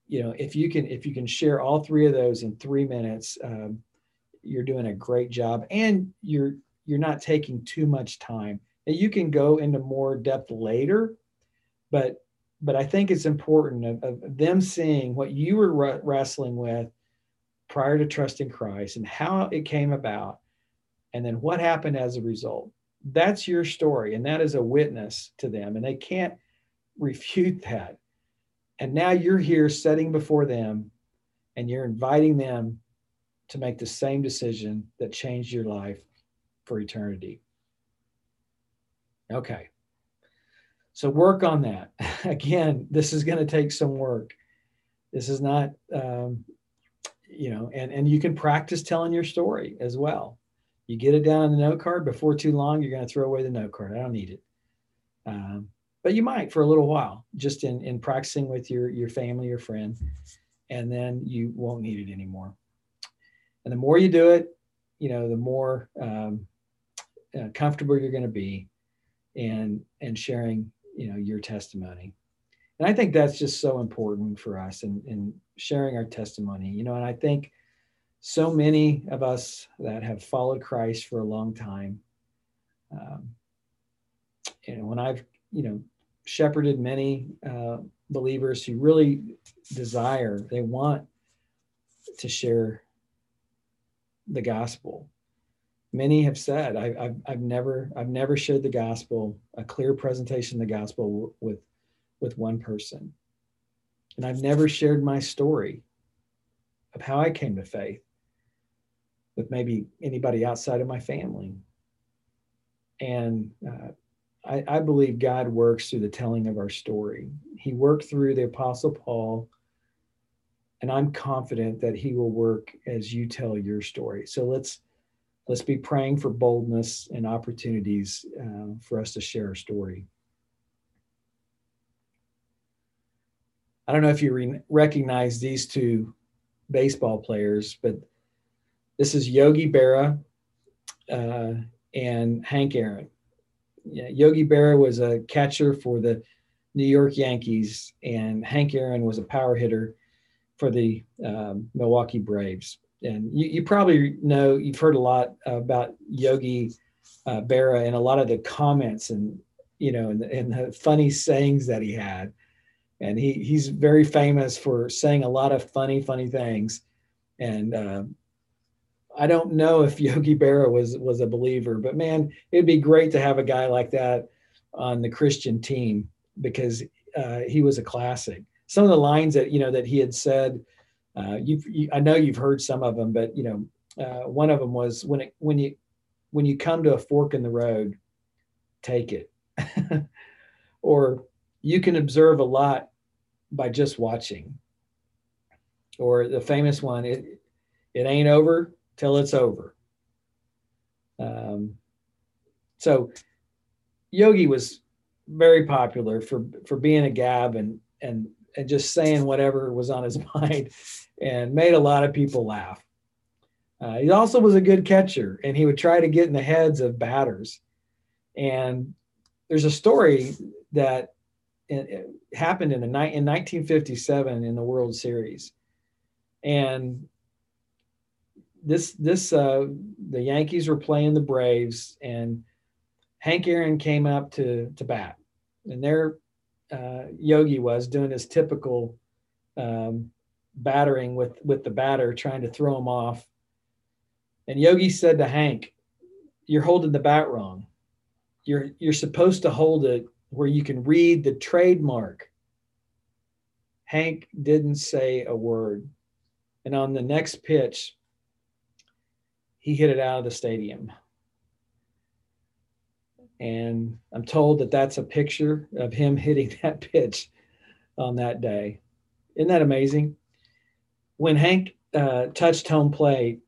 You know, if you can if you can share all three of those in three minutes, um, you're doing a great job, and you're you're not taking too much time. And you can go into more depth later, but but I think it's important of, of them seeing what you were wrestling with prior to trusting Christ and how it came about, and then what happened as a result. That's your story, and that is a witness to them, and they can't refute that. And now you're here setting before them, and you're inviting them to make the same decision that changed your life for eternity. Okay. So work on that. Again, this is going to take some work. This is not, um, you know, and and you can practice telling your story as well. You get it down on the note card before too long, you're going to throw away the note card. I don't need it. Um, but you might for a little while, just in in practicing with your your family or friend, and then you won't need it anymore. And the more you do it, you know, the more um, uh, comfortable you're going to be, and and sharing you know your testimony and i think that's just so important for us in, in sharing our testimony you know and i think so many of us that have followed christ for a long time um, and when i've you know shepherded many uh, believers who really desire they want to share the gospel. Many have said I, have I've never I've never shared the gospel a clear presentation of the gospel with with one person. And I've never shared my story of how I came to faith with maybe anybody outside of my family. And uh, I, I believe God works through the telling of our story. He worked through the apostle Paul and I'm confident that he will work as you tell your story. So let's let's be praying for boldness and opportunities uh, for us to share our story. I don't know if you re- recognize these two baseball players, but this is Yogi Berra uh, and Hank Aaron. Yeah, Yogi Berra was a catcher for the New York Yankees, and Hank Aaron was a power hitter for the um, Milwaukee Braves and you, you probably know you've heard a lot about Yogi uh, Berra and a lot of the comments and you know and, and the funny sayings that he had, and he he's very famous for saying a lot of funny funny things, and uh, I don't know if Yogi Berra was was a believer, but man, it'd be great to have a guy like that on the Christian team because uh, he was a classic. Some of the lines that you know that he had said uh, you've, you, I know you've heard some of them, but you know, uh, one of them was when it when you when you come to a fork in the road, take it. or you can observe a lot by just watching. Or the famous one, it it ain't over till it's over. Um, so Yogi was very popular for for being a gab and and and just saying whatever was on his mind and made a lot of people laugh. Uh, he also was a good catcher, and he would try to get in the heads of batters. And there's a story that it happened in, the, in 1957 in the World Series, and this this uh, the Yankees were playing the Braves, and Hank Aaron came up to to bat, and there uh, Yogi was doing his typical um, battering with with the batter, trying to throw him off. And Yogi said to Hank, "You're holding the bat wrong. You're you're supposed to hold it where you can read the trademark." Hank didn't say a word. And on the next pitch, he hit it out of the stadium. And I'm told that that's a picture of him hitting that pitch on that day. Isn't that amazing? When Hank uh, touched home plate,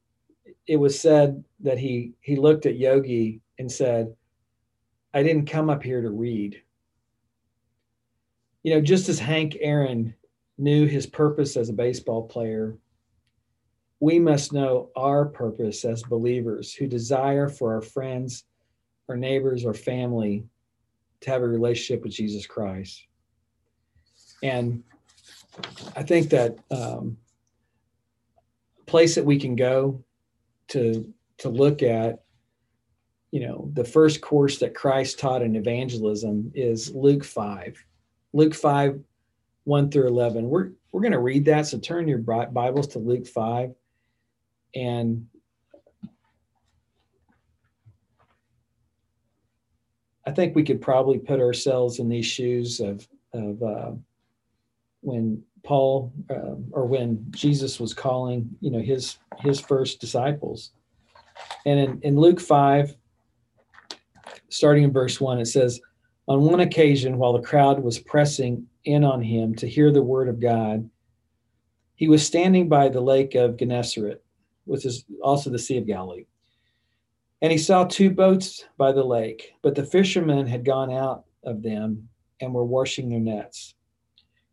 it was said that he he looked at Yogi and said, "I didn't come up here to read." You know, just as Hank Aaron knew his purpose as a baseball player, we must know our purpose as believers who desire for our friends, our neighbors, our family to have a relationship with Jesus Christ. And I think that um, place that we can go to to look at, you know, the first course that Christ taught in evangelism is Luke five, Luke five, one through eleven. We're we're going to read that. So turn your Bibles to Luke five, and I think we could probably put ourselves in these shoes of of uh, when Paul uh, or when Jesus was calling, you know, his his first disciples. And in, in Luke 5, starting in verse 1, it says, On one occasion, while the crowd was pressing in on him to hear the word of God, he was standing by the lake of Gennesaret, which is also the Sea of Galilee. And he saw two boats by the lake, but the fishermen had gone out of them and were washing their nets.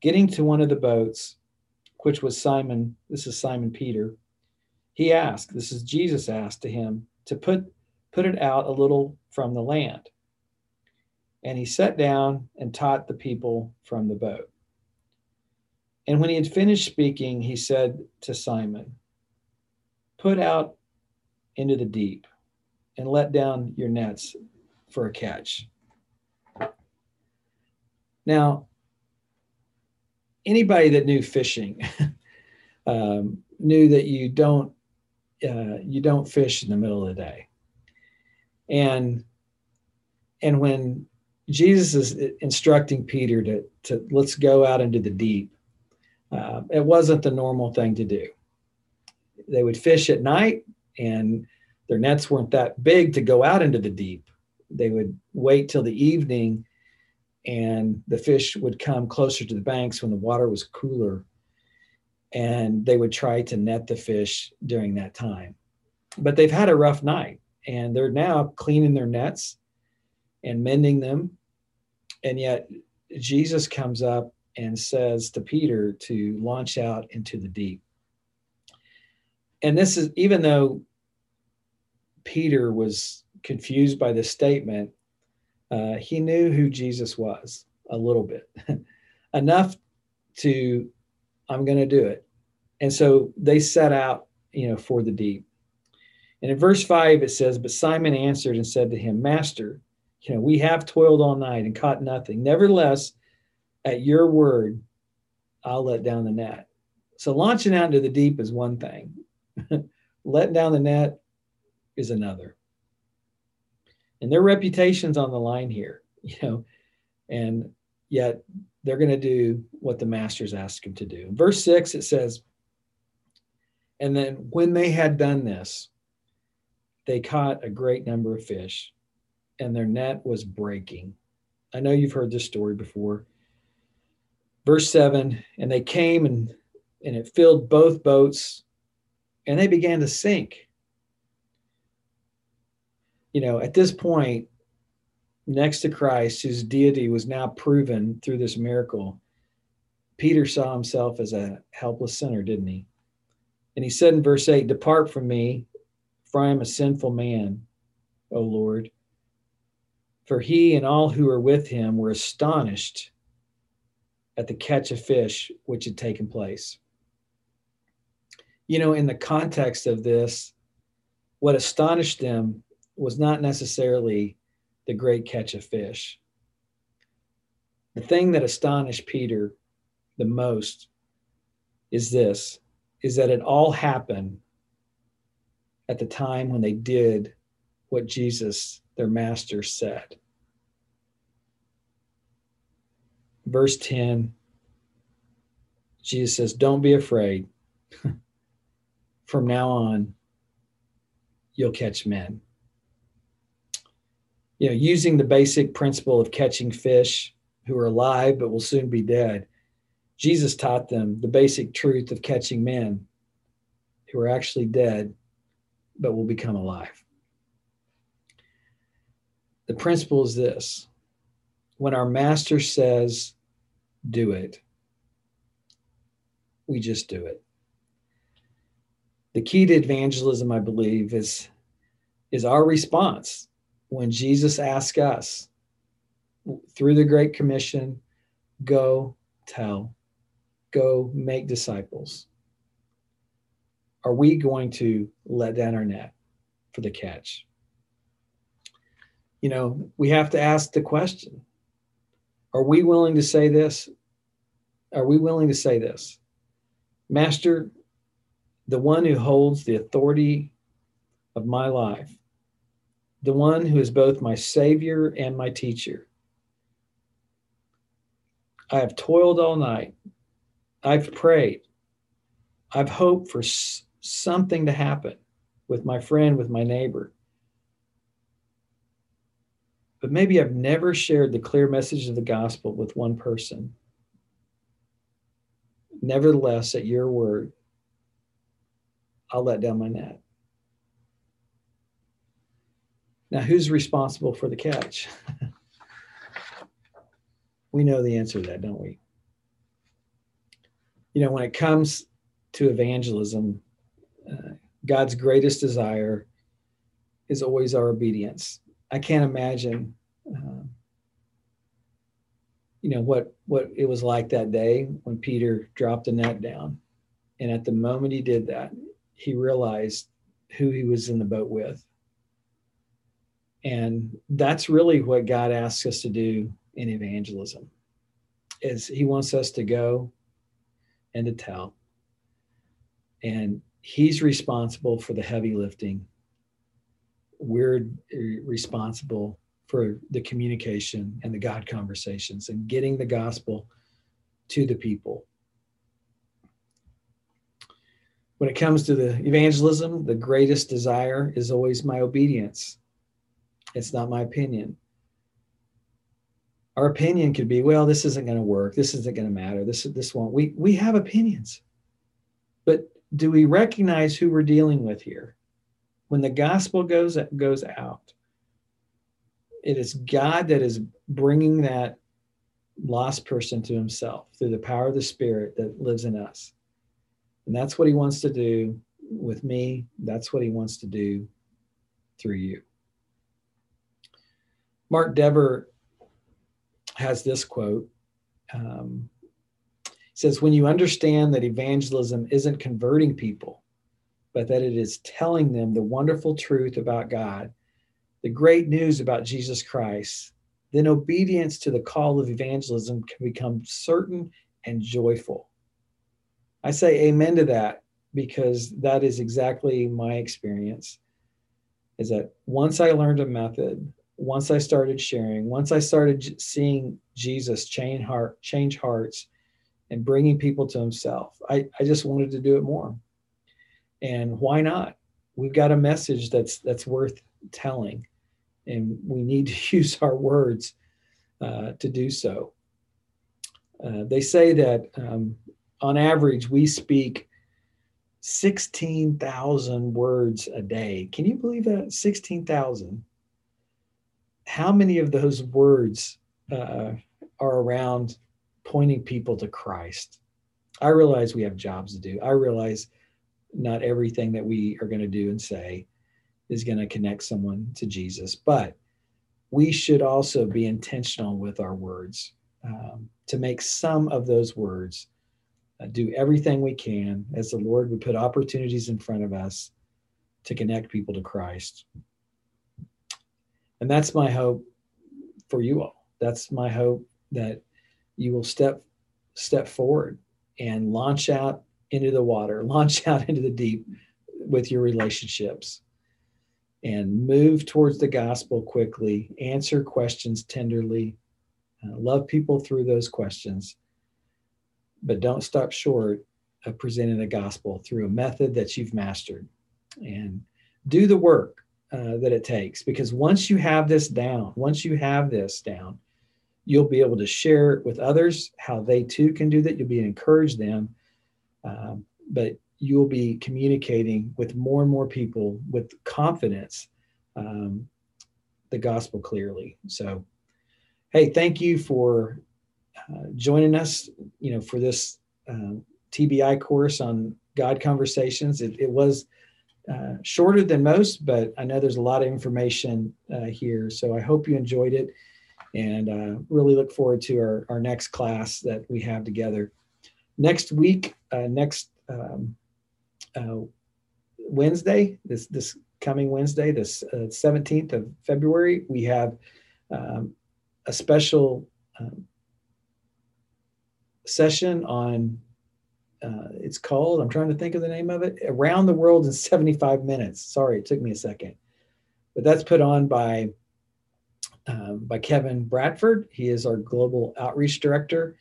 Getting to one of the boats, which was Simon, this is Simon Peter, he asked, this is Jesus asked to him, to put, put it out a little from the land. And he sat down and taught the people from the boat. And when he had finished speaking, he said to Simon, Put out into the deep and let down your nets for a catch. Now, anybody that knew fishing um, knew that you don't uh, you don't fish in the middle of the day and and when jesus is instructing peter to to let's go out into the deep. Uh, it wasn't the normal thing to do. They would fish at night and their nets weren't that big to go out into the deep. They would wait till the evening and the fish would come closer to the banks when the water was cooler. And they would try to net the fish during that time. But they've had a rough night and they're now cleaning their nets and mending them and yet jesus comes up and says to peter to launch out into the deep and this is even though peter was confused by this statement uh, he knew who Jesus was a little bit, enough to, I'm going to do it. And so they set out, you know, for the deep. And in verse five, it says, But Simon answered and said to him, Master, you know, we have toiled all night and caught nothing. Nevertheless, at your word, I'll let down the net. So launching out into the deep is one thing, letting down the net is another and their reputation's on the line here, you know, and yet they're going to do what the masters ask them to do. Verse six, it says, and then when they had done this, they caught a great number of fish, and their net was breaking. I know you've heard this story before. Verse seven, and they came and and it filled both boats, and they began to sink you know, at this point, next to Christ, whose deity was now proven through this miracle, Peter saw himself as a helpless sinner, didn't he? And he said in verse 8, Depart from me, for I am a sinful man, O Lord. For he and all who were with him were astonished at the catch of fish which had taken place. You know, in the context of this, what astonished them was not necessarily the great catch of fish. The thing that astonished Peter the most is this is that it all happened at the time when they did what Jesus, their master, said. Verse 10, Jesus says, Don't be afraid. from now on, you'll catch men. You know, using the basic principle of catching fish who are alive but will soon be dead, Jesus taught them the basic truth of catching men who are actually dead but will become alive. The principle is this when our master says, do it, we just do it. The key to evangelism, I believe, is, is our response when Jesus asks us through the Great Commission go tell, go make disciples. Are we going to let down our net for the catch? You know, we have to ask the question Are we willing to say this? Are we willing to say this? Master, the one who holds the authority of my life, the one who is both my Savior and my teacher. I have toiled all night. I've prayed. I've hoped for something to happen with my friend, with my neighbor. But maybe I've never shared the clear message of the gospel with one person. Nevertheless, at your word, I'll let down my net. Now, who's responsible for the catch? we know the answer to that, don't we? You know, when it comes to evangelism, uh, God's greatest desire is always our obedience. I can't imagine, uh, you know, what what it was like that day when Peter dropped the net down, and at the moment he did that, he realized who he was in the boat with, and that's really what God asks us to do in evangelism. Is He wants us to go and to tell, and he's responsible for the heavy lifting. We're responsible for the communication and the God conversations and getting the gospel to the people. When it comes to the evangelism, the greatest desire is always my obedience. It's not my opinion. Our opinion could be, well, this isn't going to work. This isn't going to matter. This this won't. We we have opinions, but do we recognize who we're dealing with here? When the gospel goes goes out, it is God that is bringing that lost person to himself through the power of the spirit that lives in us. And that's what he wants to do with me. That's what he wants to do through you. Mark Dever has this quote um, says, when you understand that evangelism isn't converting people, but that it is telling them the wonderful truth about God, the great news about Jesus Christ, then obedience to the call of evangelism can become certain and joyful. I say amen to that because that is exactly my experience. Is that once I learned a method, once I started sharing, once I started seeing Jesus change heart, change hearts, and bringing people to himself. I, I just wanted to do it more. And why not? We've got a message that's that's worth telling, and we need to use our words uh, to do so. Uh, they say that um, on average we speak 16,000 words a day. Can you believe that? 16,000. How many of those words uh, are around pointing people to Christ. I realize we have jobs to do. I realize not everything that we are going to do and say is going to connect someone to Jesus, but we should also be intentional with our words um, to make some of those words uh, do everything we can as the Lord would put opportunities in front of us to connect people to Christ. And that's my hope for you all. That's my hope that you will step step forward and launch out into the water, launch out into the deep with your relationships and move towards the gospel quickly, answer questions tenderly, uh, love people through those questions, but don't stop short of presenting the gospel through a method that you've mastered and do the work uh, that it takes because once you have this down once you have this down you'll be able to share with others how they too can do that. You'll be encourage them um, but you'll be communicating with more and more people with confidence um, the gospel clearly. So hey thank you for uh, joining us you know for this uh, tbi course on god conversations. It, it was uh, shorter than most but i know there's a lot of information uh, here. So i hope you enjoyed it and uh, really look forward to our, our next class that we have together. Next week uh, next um, uh, wednesday this this coming wednesday this 17th of february we have um, a special um, session on uh, it's called i'm trying to think of the name of it around the world in 75 minutes. Sorry it took me a second. But that's put on by um, by kevin bradford. He is our global outreach director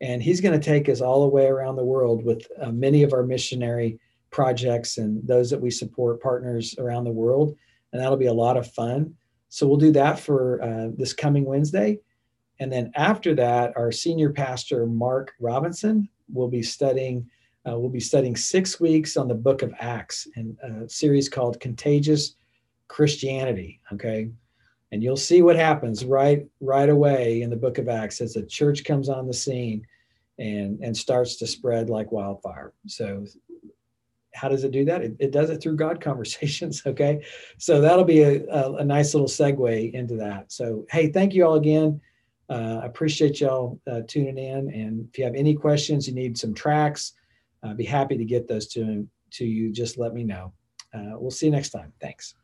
and he's going to take us all the way around the world with uh, many of our missionary projects and those that we support partners around the world and that'll be a lot of fun so we'll do that for uh, this coming wednesday and then after that, our senior pastor, Mark Robinson, will be studying, uh, we'll be studying six weeks on the book of Acts in a series called Contagious Christianity. Okay. And you'll see what happens right, right away in the book of Acts as the church comes on the scene and, and starts to spread like wildfire. So how does it do that? It, it, does it through God conversations. Okay. So that'll be a, a, a, nice little segue into that. So, hey, thank you all again. Uh, appreciate y'all uh, tuning in. And if you have any questions, you need some tracts, I'd be happy to get those to, to you. Just let me know. Uh, we'll see you next time. Thanks.